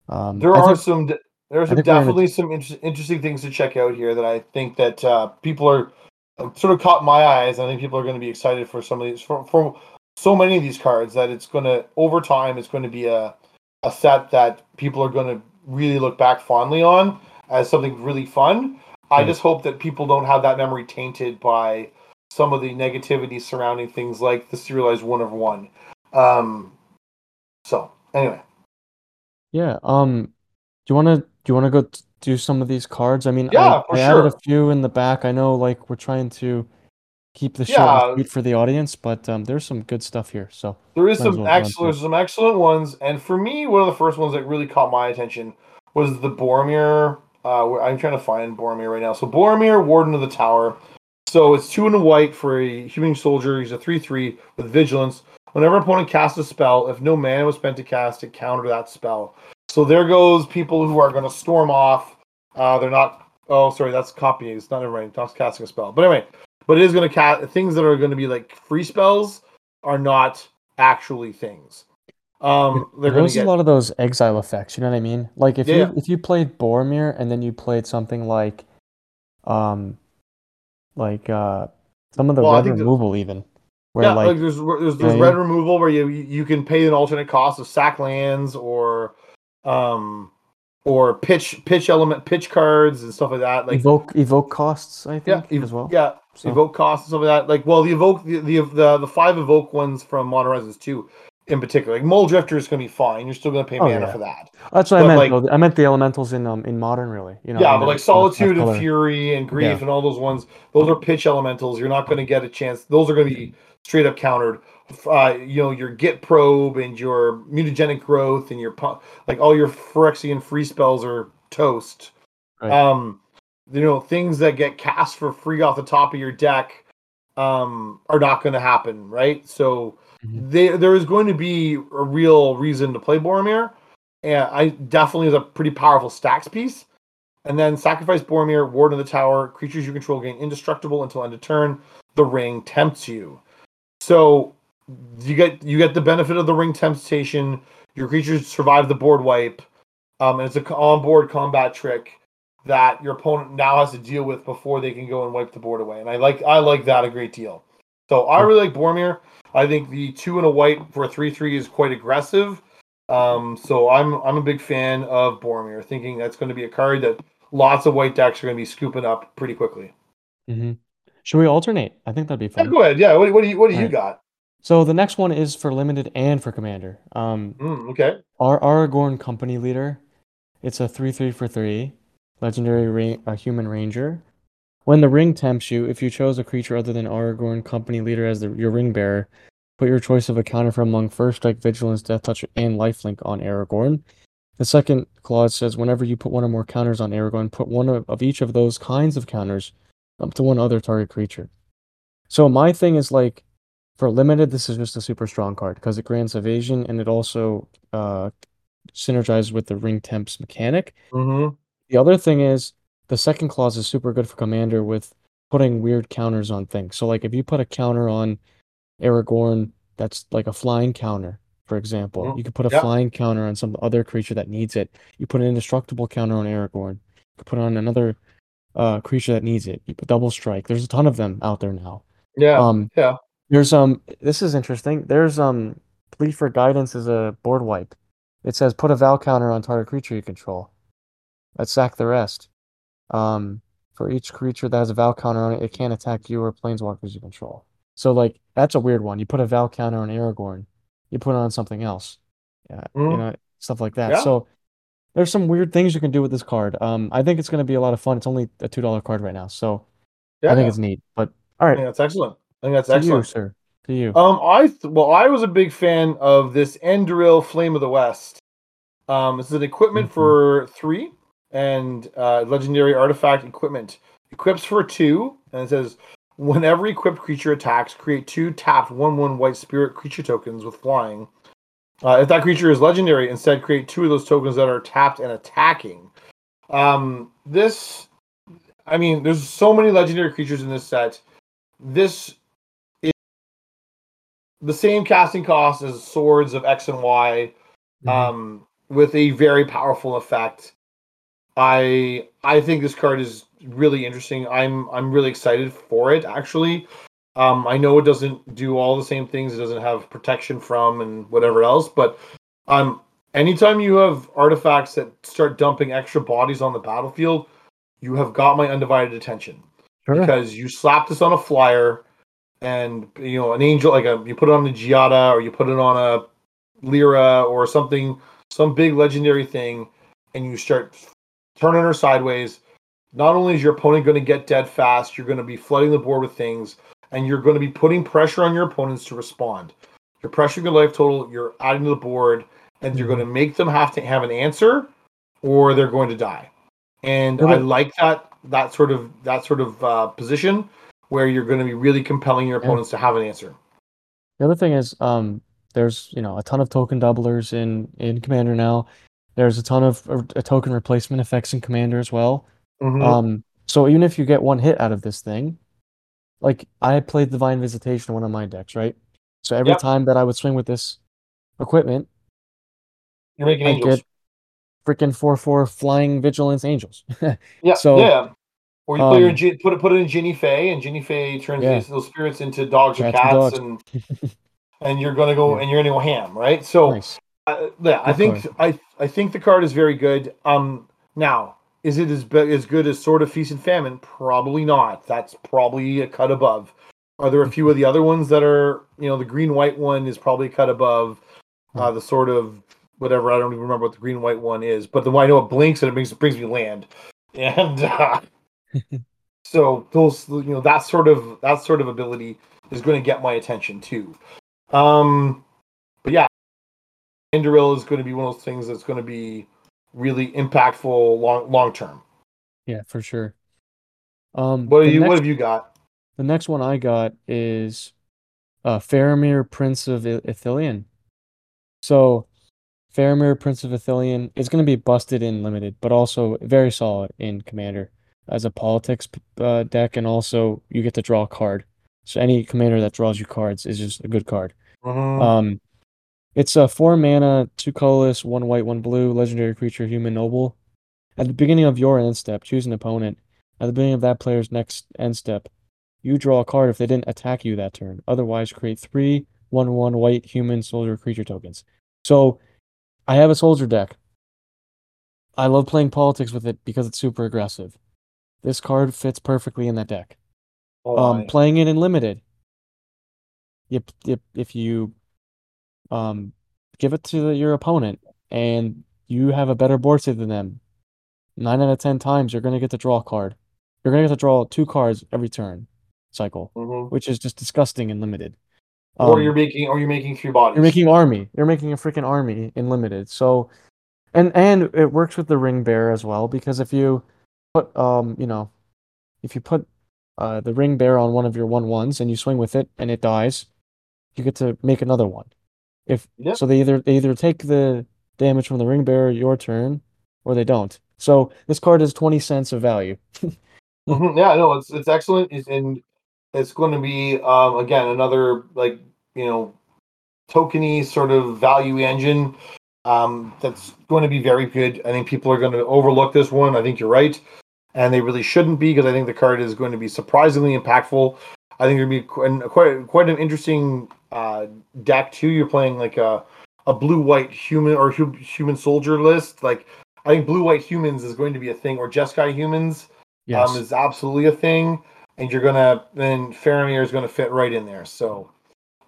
Um, There I are think- some there are some we're gonna- definitely some inter- interesting things to check out here that I think that uh, people are uh, sort of caught my eyes. I think people are going to be excited for some of these for, for so many of these cards that it's going to over time it's going to be a a set that people are going to really look back fondly on as something really fun. I Hmm. just hope that people don't have that memory tainted by some of the negativity surrounding things like the serialized one of one. Um, so anyway, Yeah. Um, do you want to do you want to go t- do some of these cards? I mean, I, Yeah, for I added a few in the back. I know, like, we're trying to keep the show Yeah. for the audience, but um, there's some good stuff here. So There is some well excellent, some excellent ones, and for me, one of the first ones that really caught my attention was the Boromir. Uh, I'm trying to find Boromir right now. So Boromir, Warden of the Tower. So it's two and a white for a human soldier. He's a three-three with vigilance. Whenever opponent casts a spell, if no mana was spent to cast it, counter that spell. So there goes people who are going to storm off. Uh, they're not. Oh, sorry, that's copying. It's not never mind. Not casting a spell. But anyway, but it is going to cast things that are going to be like free spells are not actually things. Um, they're going There's to get a lot of those exile effects, you know what I mean? Like if Yeah, you if you played Boromir and then you played something like um like uh some of the Well, red removal even where yeah, like, like there's there's, there's yeah. red removal where you you can pay an alternate cost of sack lands or um or pitch pitch element pitch cards and stuff like that. Like evoke evoke costs, I yeah, think, ev- as well. yeah, So- evoke costs and stuff like that. Like well, the evoke the the the, the five evoke ones from Modern Horizons two in particular. Like Mole Drifter is going to be fine. You're still going to pay Oh, mana yeah. for that. That's what I meant. like- I meant the elementals in um in modern really. You know, yeah, but like Solitude and. Fury and Grief Yeah. and all those ones, those are pitch elementals. You're not going to get a chance. Those are going to be straight up countered. Uh, you know, your Git Probe and your Mutagenic Growth and your like all your Phyrexian free spells are toast. Right. Um, you know, things that get cast for free off the top of your deck um are not going to happen, right? So. They, there is going to be a real reason to play Boromir. And I definitely is a pretty powerful stacks piece. And then sacrifice Boromir, Ward of the Tower, creatures you control gain indestructible until end of turn. The ring tempts you. So you get you get the benefit of the ring temptation. Your creatures survive the board wipe. Um, and it's a on board combat trick that your opponent now has to deal with before they can go and wipe the board away. And I like I like that a great deal. So I really like Boromir. I think the two and a white for a three three is quite aggressive. Um, so I'm I'm a big fan of Boromir, thinking that's going to be a card that lots of white decks are going to be scooping up pretty quickly. Mhm. Should we alternate? I think that'd be Yeah, fun. go ahead. Yeah, what, what do you what do you Alright. got? So the next one is for limited and for commander. Um, Mm, okay. our Aragorn Company Leader. It's a three three for three, legendary ra- a human ranger. When the ring tempts you, if you chose a creature other than Aragorn Company Leader as the, your ring bearer, put your choice of a counter from among First Strike, Vigilance, Death Touch, and Lifelink on Aragorn. The second clause says whenever you put one or more counters on Aragorn, put one of, of each of those kinds of counters up to one other target creature. So my thing is like for limited, this is just a super strong card because it grants evasion and it also uh, synergizes with the ring tempts mechanic. Mm-hmm. The other thing is the second clause is super good for commander with putting weird counters on things. So like if you put a counter on Aragorn that's like a flying counter, for example, Mhm. you could put a Yeah. flying counter on some other creature that needs it. You put an indestructible counter on Aragorn. You could put it on another uh, creature that needs it. You put double strike. There's a ton of them out there now. Yeah. Um, yeah. there's um, this is interesting. There's um, plea for guidance is a board wipe. It says put a vow counter on target creature you control. Let's sack the rest. Um, for each creature that has a vow counter on it, it can't attack you or planeswalkers you control. So like that's a weird one. You put a vow counter on Aragorn, you put it on something else. Yeah, you Mhm. know stuff like that. Yeah. So there's some weird things you can do with this card. Um, I think it's going to be a lot of fun. It's only a two dollar card right now, so Yeah. I think it's neat. But all right, I think that's excellent. I think that's to you, excellent. sir. To you. Um, I th- well, I was a big fan of this Andúril Flame of the West. Um, this is an equipment Mhm. for three and uh, legendary artifact equipment. Equips for two, and it says whenever equipped creature attacks, create two tapped one one white spirit creature tokens with flying. Uh, if that creature is legendary, instead create two of those tokens that are tapped and attacking. Um, this, I mean, there's so many legendary creatures in this set. This is the same casting cost as swords of X and Y, Mhm. um, with a very powerful effect. I I think this card is really interesting. I'm I'm really excited for it. Actually, um, I know it doesn't do all the same things. It doesn't have protection from and whatever else. But um, anytime you have artifacts that start dumping extra bodies on the battlefield, you have got my undivided attention Sure. because you slap this on a flyer and you know an angel like a you put it on a Giada or you put it on a Lyra or something some big legendary thing and you start turning her sideways. Not only is your opponent going to get dead fast you're going to be flooding the board with things and you're going to be putting pressure on your opponents to respond. You're pressuring your life total you're adding to the board and you're going to make them have to have an answer or they're going to die. And i like that that sort of that sort of uh, position where you're going to be really compelling your opponents to have an answer. The other thing is, um, there's you know a ton of token doublers in in Commander now. There's a ton of uh, token replacement effects in Commander as well. Mhm. Um, so even if you get one hit out of this thing, like I played Divine Visitation in one of my decks, right? So every Yep. time that I would swing with this equipment, You're making angels. get freaking four four flying vigilance angels. yeah, so, yeah. Or you put, your um, put it put it in Jinnie Fay, and Jinnie Fay turns Yeah. these, those spirits into dogs or Cats and dogs. and and you're gonna go Yeah. and you're gonna go ham, right? So nice. Uh, yeah, I think I I think the card is very good. Um, now is it as be- as good as Sword of Feast and Famine? Probably not. That's probably a cut above. Are there a few of the other ones that are you know the green white one is probably a cut above. Uh, the sort of whatever I don't even remember what the green white one is, but the one I know it blinks and it brings brings me land, and uh, so those you know that sort of that sort of ability is going to get my attention too. Um, Andúril is going to be one of those things that's going to be really impactful long long term. Yeah, for sure. Um, What you next, what have you got? the next one I got is uh, Faramir, Prince of Ithilien. So, Faramir, Prince of Ithilien is going to be busted in limited, but also very solid in commander as a politics uh, deck, and also you get to draw a card. So any commander that draws you cards is just a good card. Mhm. Um, it's a four mana, two colorless, one white, one blue, legendary creature, human noble. At the beginning of your end step, choose an opponent. At the beginning of that player's next end step, you draw a card if they didn't attack you that turn. Otherwise, create three one one white human soldier creature tokens. So, I have a soldier deck. I love playing politics with it because it's super aggressive. This card fits perfectly in that deck Oh, um playing it in limited if if, if you um give it to your opponent and you have a better board state than them nine out of ten times you're going to get to draw a card you're going to get to draw two cards every turn cycle Mhm. which is just disgusting and limited or Um, you're making or you're making three bodies. you're making army. You're making a freaking army in limited. So, and and it works with the ring bearer as well because if you put um you know, if you put uh the ring bearer on one of your one ones and you swing with it and it dies, you get to make another one. If Yep. so, they either they either take the damage from the ring bearer your turn, or they don't. So this card is twenty cents of value. Mhm. Yeah, no, it's it's excellent, it's, and it's going to be um, again another like you know tokeny sort of value engine um, that's going to be very good. I think people are going to overlook this one. I think you're right, and they really shouldn't be because I think the card is going to be surprisingly impactful. I think it'd be quite quite an interesting uh, deck too. You're playing like a a blue white human or hu- human soldier list. Like I think blue white humans is going to be a thing, or Jeskai humans Yes. um, is absolutely a thing, and you're gonna then Faramir is gonna fit right in there. So,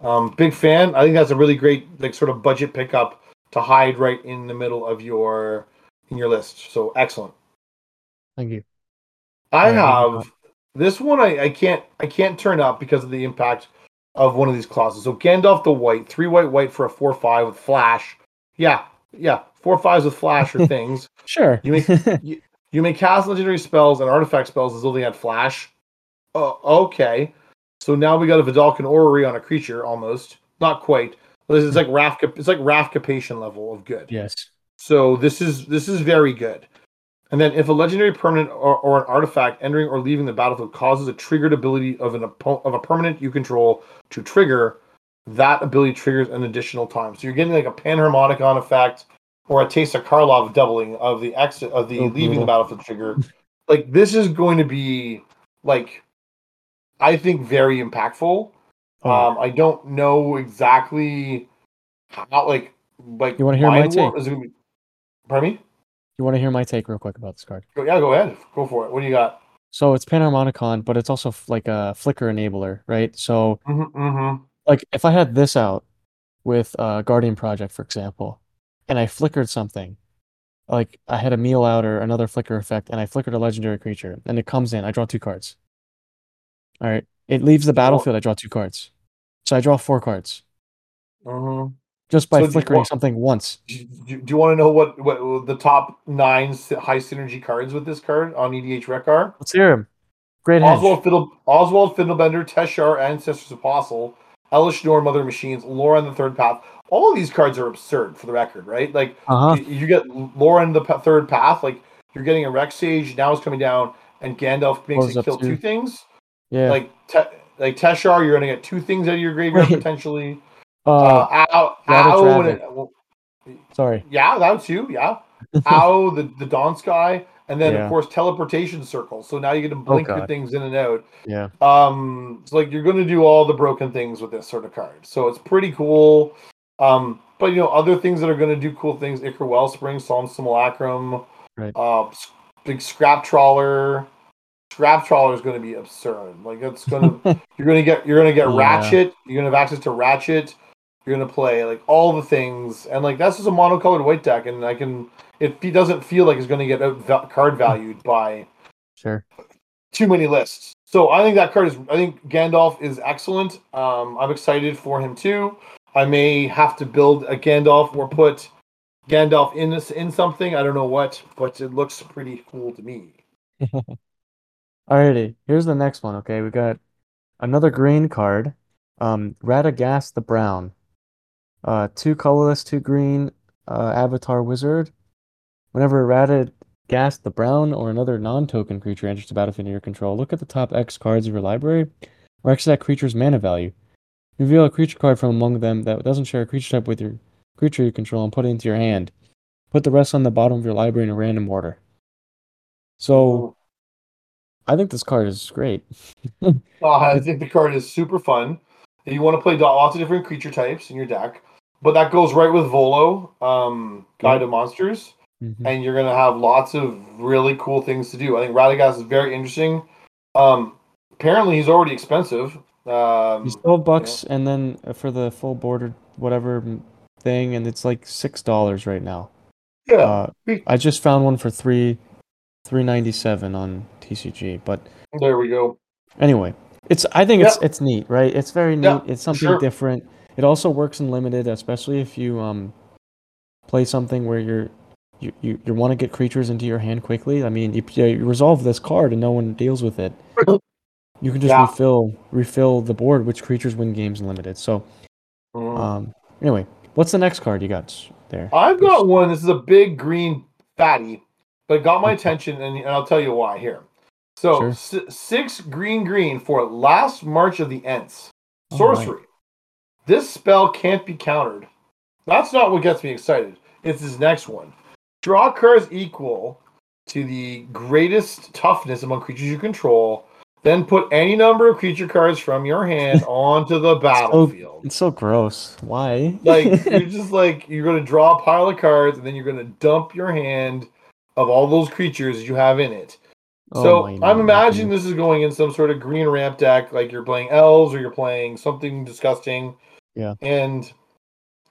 um, big fan. I think that's a really great like sort of budget pickup to hide right in the middle of your in your list. So excellent. Thank you. I Yeah, have this one. I, I can't I can't turn up because of the impact of one of these clauses. So Gandalf the White, three white white for a four five with flash. Yeah, yeah, four fives with flash or things. Sure. You make- You may cast legendary spells and artifact spells as though they had flash. Oh, okay. So now we got a Vedalken Orrery on a creature almost. Not quite. This is like Wrath it's like Wrath Capation level of good. yes. So this is this is very good. And then if a legendary permanent or, or an artifact entering or leaving the battlefield causes a triggered ability of an of a permanent you control to trigger, that ability triggers an additional time. So you're getting like a Panharmonicon effect or a Teysa Karlov doubling of the exit of the Oh, leaving the battlefield trigger. like this is going to be like I think very impactful. Oh, Um, I don't know exactly how like like You wanna hear my take? is gonna be- Pardon me? You want to hear my take real quick about this card? Yeah, go ahead. Go for it. What do you got? So it's Panharmonicon, but it's also f- like a flicker enabler, right? So Mm-hmm, mm-hmm. like if I had this out with uh, Guardian Project, for example, and I flickered something, like I had a meal out or another flicker effect, and I flickered a legendary creature, and it comes in, I draw two cards. All right, it leaves the battlefield, I draw two cards, so I draw four cards Mm-hmm. Just by So flickering want- something once. Do, you want to know what, what the top nine high synergy cards with this card on EDHREC are? Let's hear him. Great hedge. Oswald, Fiddle, Oswald Fiddlebender, Teshar, Ancestors Apostle, Elesh Norn, Mother Machines, Loran the Third Path. All of these cards are absurd for the record, right? Like Uh-huh. you, you get Loran the Third Path, like you're getting a Rex Sage, now it's coming down, and Gandalf makes Blows it kill two. things. Yeah. Like te- like Teshar, you're gonna get two things out of your graveyard Wait. potentially. Uh, Uh, Ow, Rata Ow, and it- well, sorry. yeah, that was you. Yeah, Ao, the the Dawn Sky, and then Yeah. of course teleportation circle. So now you get to blink your things in and out. Yeah. Um, it's like you're gonna do all the broken things with this sort of card. So it's pretty cool. Um, but you know other things that are gonna do cool things: Ichor Wellspring, Solemn Simulacrum, Right. uh, big Scrap Trawler. Scrap Trawler is going to be absurd. Like it's going to you're going to get you're going to get Yeah. Ratchet. You're going to have access to Ratchet. You're to play like all the things, and like that's just a monocolored white deck, and I can it doesn't feel like it's going to get out card valued by Sure. too many lists. So I think that card is. I think Gandalf is excellent. Um, I'm excited for him too. I may have to build a Gandalf or put Gandalf in this in something. I don't know what, but it looks pretty cool to me. Alrighty, here's the next one. Okay, we got another green card. Um, Radagast the Brown. Uh, two colorless, two green. Uh, Avatar Wizard. Whenever Radagast the Brown or another non-token creature enters the battlefield under your control, look at the top X cards of your library, or X that creature's mana value. Reveal a creature card from among them that doesn't share a creature type with your creature you control, and put it into your hand. Put the rest on the bottom of your library in a random order. So. I think this card is great. Uh, I think the card is super fun. You want to play lots of different creature types in your deck, but that goes right with Volo, um, Guide of Monsters, Mhm. and you're going to have lots of really cool things to do. I think Radagast is very interesting. Um, apparently, he's already expensive. Um, He's twelve bucks, and then for the full border whatever thing, and it's like six dollars right now. yeah, Uh, I just found one for three, three ninety seven on TCG. But there we go. anyway, it's I think it's it's neat, right? It's very neat. Yeah, it's something sure. different. It also works in limited, especially if you um play something where you're you you, you want to get creatures into your hand quickly. I mean, you, you resolve this card and no one deals with it. You can just Yeah. refill refill the board, which creatures win games in limited. So Mm. um anyway, what's the next card you got there? I've got one. This is a big green fatty, but it got my attention, and, and I'll tell you why here. So Sure. s- six green green for last March of the Ents. Sorcery. This spell can't be countered. That's not what gets me excited. It's this next one. Draw cards equal to the greatest toughness among creatures you control. Then put any number of creature cards from your hand onto the battlefield. It's so gross. Why? like you're just like you're gonna draw a pile of cards and then you're gonna dump your hand of all those creatures you have in it. Oh so I'm imagining this is going in some sort of green ramp deck, like you're playing elves or you're playing something disgusting. Yeah. And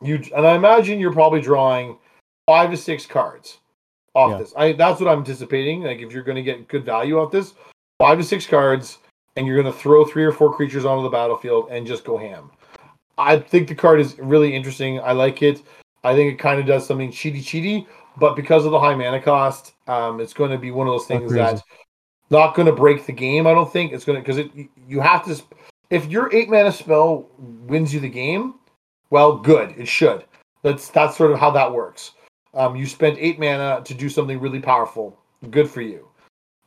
you and I imagine you're probably drawing five to six cards off Yeah. this. I that's what I'm anticipating. Like if you're gonna get good value off this, five to six cards, and you're gonna throw three or four creatures onto the battlefield and just go ham. I think the card is really interesting. I like it. I think it kind of does something cheaty cheaty, but because of the high mana cost, um, it's going to be one of those things crazy. that not going to break the game. I don't think it's going to because it you have to. If your eight mana spell wins you the game, well, good. It should. That's that's sort of how that works. Um, you spent eight mana to do something really powerful. Good for you.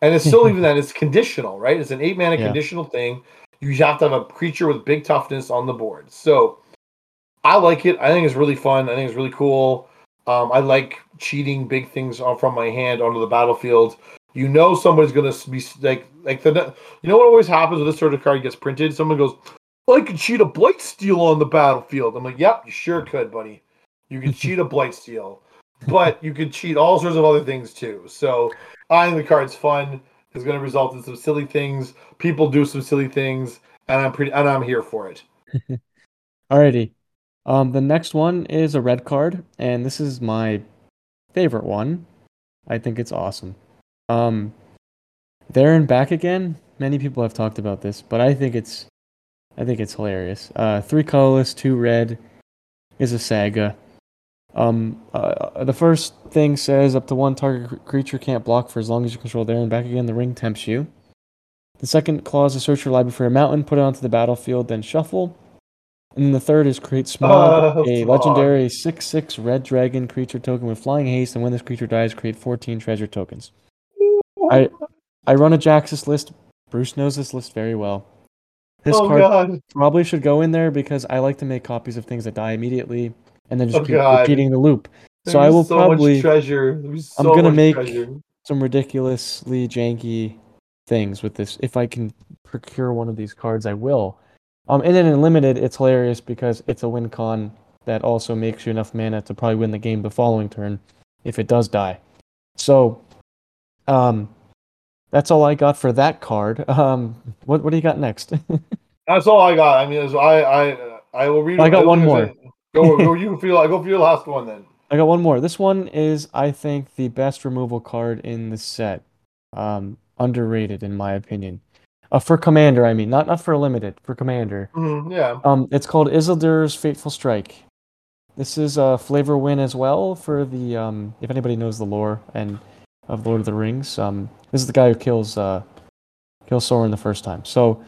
And it's still even then it's conditional, right? It's an eight mana Yeah. conditional thing. You have to have a creature with big toughness on the board. So I like it. I think it's really fun. I think it's really cool. Um, I like cheating big things on from my hand onto the battlefield. You know somebody's gonna be like like the you know what always happens when this sort of card gets printed. Someone goes, "Well, I could cheat a Blightsteel on the battlefield." I'm like, "Yep, you sure could, buddy. You could cheat a Blightsteel, but you could cheat all sorts of other things too." So I think the card's fun. It's going to result in some silly things. People do some silly things, and I'm pretty and I'm here for it. Alrighty. Um, the next one is a red card, and this is my favorite one. I think it's awesome. Um, there and back again. Many people have talked about this, but I think it's, I think it's hilarious. Uh, three colorless, two red, is a saga. Um, uh, the first thing says up to one target cr- creature can't block for as long as you control there and back again. The ring tempts you. The second clause is search your library for a mountain, put it onto the battlefield, then shuffle. And then the third is create small, Oh, a legendary 6 6 red dragon creature token with flying haste, and when this creature dies, create 14 treasure tokens. I I run a Jaxis list. Bruce knows this list very well. This oh card god. probably should go in there because I like to make copies of things that die immediately and then just Oh, keep God. repeating the loop. So I will so probably much treasure. There's I'm gonna make- treasure. some ridiculously janky things with this. If I can procure one of these cards, I will. Um, and then in limited, it's hilarious because it's a win con that also makes you enough mana to probably win the game the following turn if it does die. So, um, that's all I got for that card. Um, what what do you got next? That's all I got. I mean, I I I will read. I got one more. Go, go. You feel. I go for your last one then. I got one more. This one is, I think, the best removal card in the set. Um, underrated in my opinion. Uh, for commander, I mean, not not for a limited, for commander. Mhm, yeah. Um, it's called Isildur's Fateful Strike. This is a flavor win as well for the um, if anybody knows the lore and of Lord of the Rings. Um, this is the guy who kills uh, kills Sauron the first time. So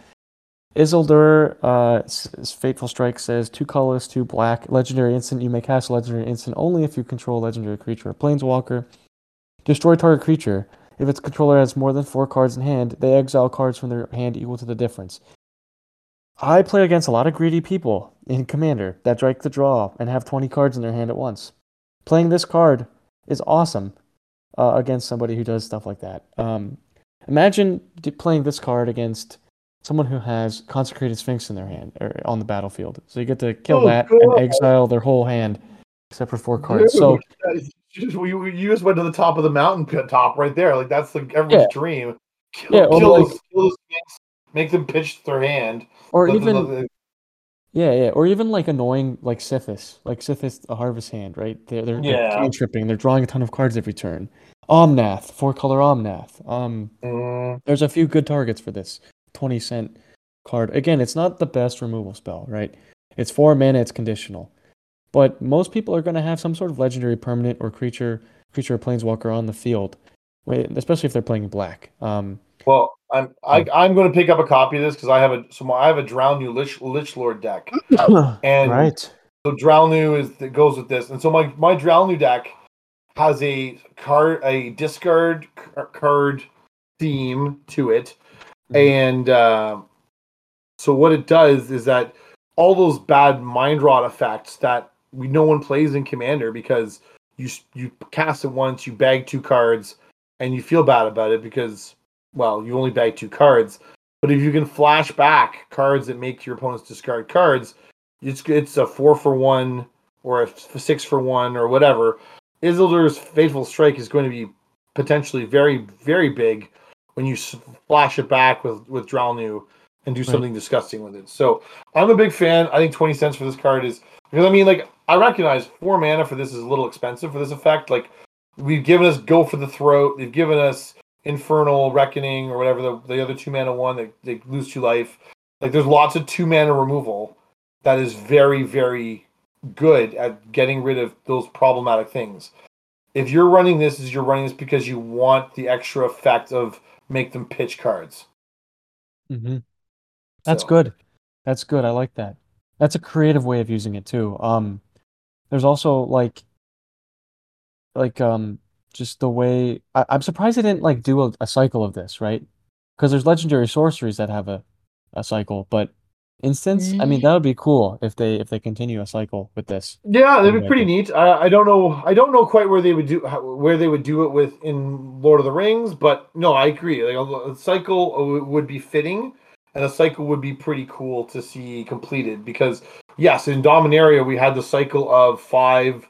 Isildur, uh, s- s- Fateful Strike says two colors, two black, legendary instant. You may cast a legendary instant only if you control a legendary creature or planeswalker. Destroy target creature. If its controller has more than four cards in hand, they exile cards from their hand equal to the difference. I play against a lot of greedy people in Commander that drag the draw and have 20 cards in their hand at once. Playing this card is awesome uh, against somebody who does stuff like that. Um, imagine d- playing this card against someone who has Consecrated Sphinx in their hand or on the battlefield. So you get to kill Oh, that God. and exile their whole hand except for four cards. So Dude, you just, you, you just went to the top of the mountain top right there. Like that's like everyone's Yeah. dream. Kill, Yeah, kill, like- those, kill those things, make them pitch their hand. or even Yeah, yeah, or even like annoying like Sythis, like Sythis, a harvest hand, right? They're they're, Yeah. they're tripping. They're drawing a ton of cards every turn. Omnath, four color Omnath. Um, Mm, there's a few good targets for this twenty cent card. Again, it's not the best removal spell, right? It's four mana. It's conditional, but most people are going to have some sort of legendary permanent or creature, creature or planeswalker on the field, wait, especially if they're playing black. Um, well, I'm I, I'm going to pick up a copy of this because I have a so I have a Dralnu Lich, Lich Lord deck, and right. So Dralnu is that goes with this, and so my my Dralnu deck has a card a discard card theme to it, Mhm. and uh, so what it does is that all those bad mind rot effects that we no one plays in Commander because you you cast it once, you bag two cards, and you feel bad about it because well you only bag two cards, but if you can flash back cards that make your opponents discard cards it's it's a four for one or a six for one or whatever. Isildur's Fateful Strike is going to be potentially very very big when you s- flash it back with with Dralnu and do Right. something disgusting with it. So I'm a big fan. I think twenty cents for this card is because I mean like I recognize four mana for this is a little expensive for this effect. Like we've given us Go for the Throat, they've given us Infernal Reckoning or whatever the, the other two mana one that they lose two life. Like there's lots of two mana removal that is very, very good at getting rid of those problematic things. If you're running this, is you're running this because you want the extra effect of make them pitch cards. hmm That's So, good. That's good. I like that. That's a creative way of using it too. Um, there's also like, like um, just the way I, I'm surprised they didn't like do a, a cycle of this, right? Because there's legendary sorceries that have a, a cycle, but instance, I mean, that would be cool if they if they continue a cycle with this. Yeah, that'd be Yeah. pretty neat. I, I don't know. I don't know quite where they would do how, where they would do it with in Lord of the Rings, but no, I agree. Like a, a cycle uh, would be fitting, and a cycle would be pretty cool to see completed. Because yes, in Dominaria we had the cycle of five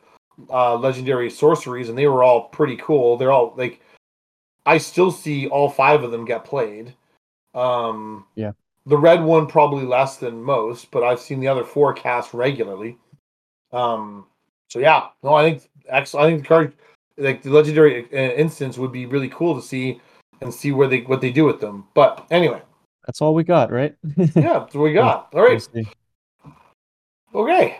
uh, legendary sorceries, and they were all pretty cool. They're all like, I still see all five of them get played. Um, Yeah. The red one probably less than most, but I've seen the other four cast regularly. Um, so yeah, no, I think excellent. I think the card, like the legendary uh, instance, would be really cool to see and see where they what they do with them. But anyway, That's all we got, right? yeah, that's what we got. All right. Okay.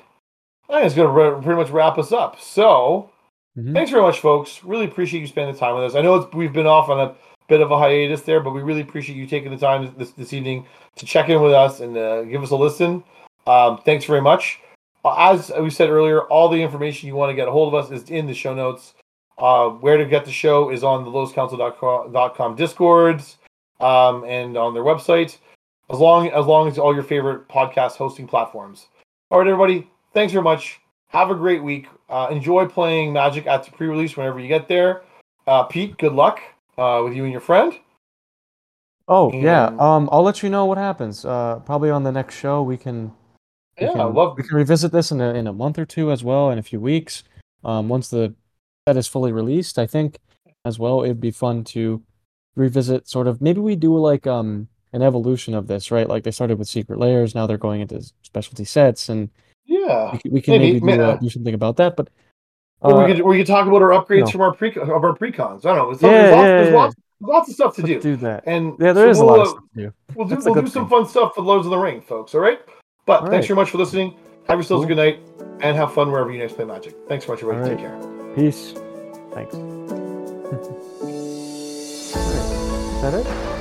I think it's gonna re- pretty much wrap us up. So Mhm. thanks very much, folks. Really appreciate you spending the time with us. I know it's, we've been off on a bit of a hiatus there, but we really appreciate you taking the time this, this evening to check in with us and uh, give us a listen. Um, thanks very much. Uh, As we said earlier, all the information you want to get a hold of us is in the show notes. Uh, where to get the show is on the lotuscouncil.com Discords um, and on their website. as long as long as all your favorite podcast hosting platforms. All right, everybody. Thanks very much. Have a great week. Uh, enjoy playing Magic at the pre-release whenever you get there. Uh, Pete, good luck uh, with you and your friend. Oh yeah. Um, I'll let you know what happens. Uh, probably on the next show we can. We Yeah, can, I love. we can revisit this in a in a month or two as well, in a few weeks. Um, once the set is fully released, I think as well it'd be fun to revisit. Sort of maybe we do like um an evolution of this, right? Like they started with secret layers, now they're going into specialty sets, and Yeah. we, can- we can Maybe, maybe, do, uh, do something about that. But Uh, we could we could talk about our upgrades no. from our pre of our precons. I don't know. There's, Yeah, there's, lots, yeah, there's yeah. lots, lots of stuff to let's do. do that. And Yeah, there so is we'll, lot uh, of stuff to do. We'll do That's we'll do some thing. fun stuff for Lords of the Ring, folks. All right. But All thanks right. very much for listening. Have yourselves a good night and have fun wherever you guys play Magic. Thanks so much, everybody. All Take care. Peace. Thanks. Is that it?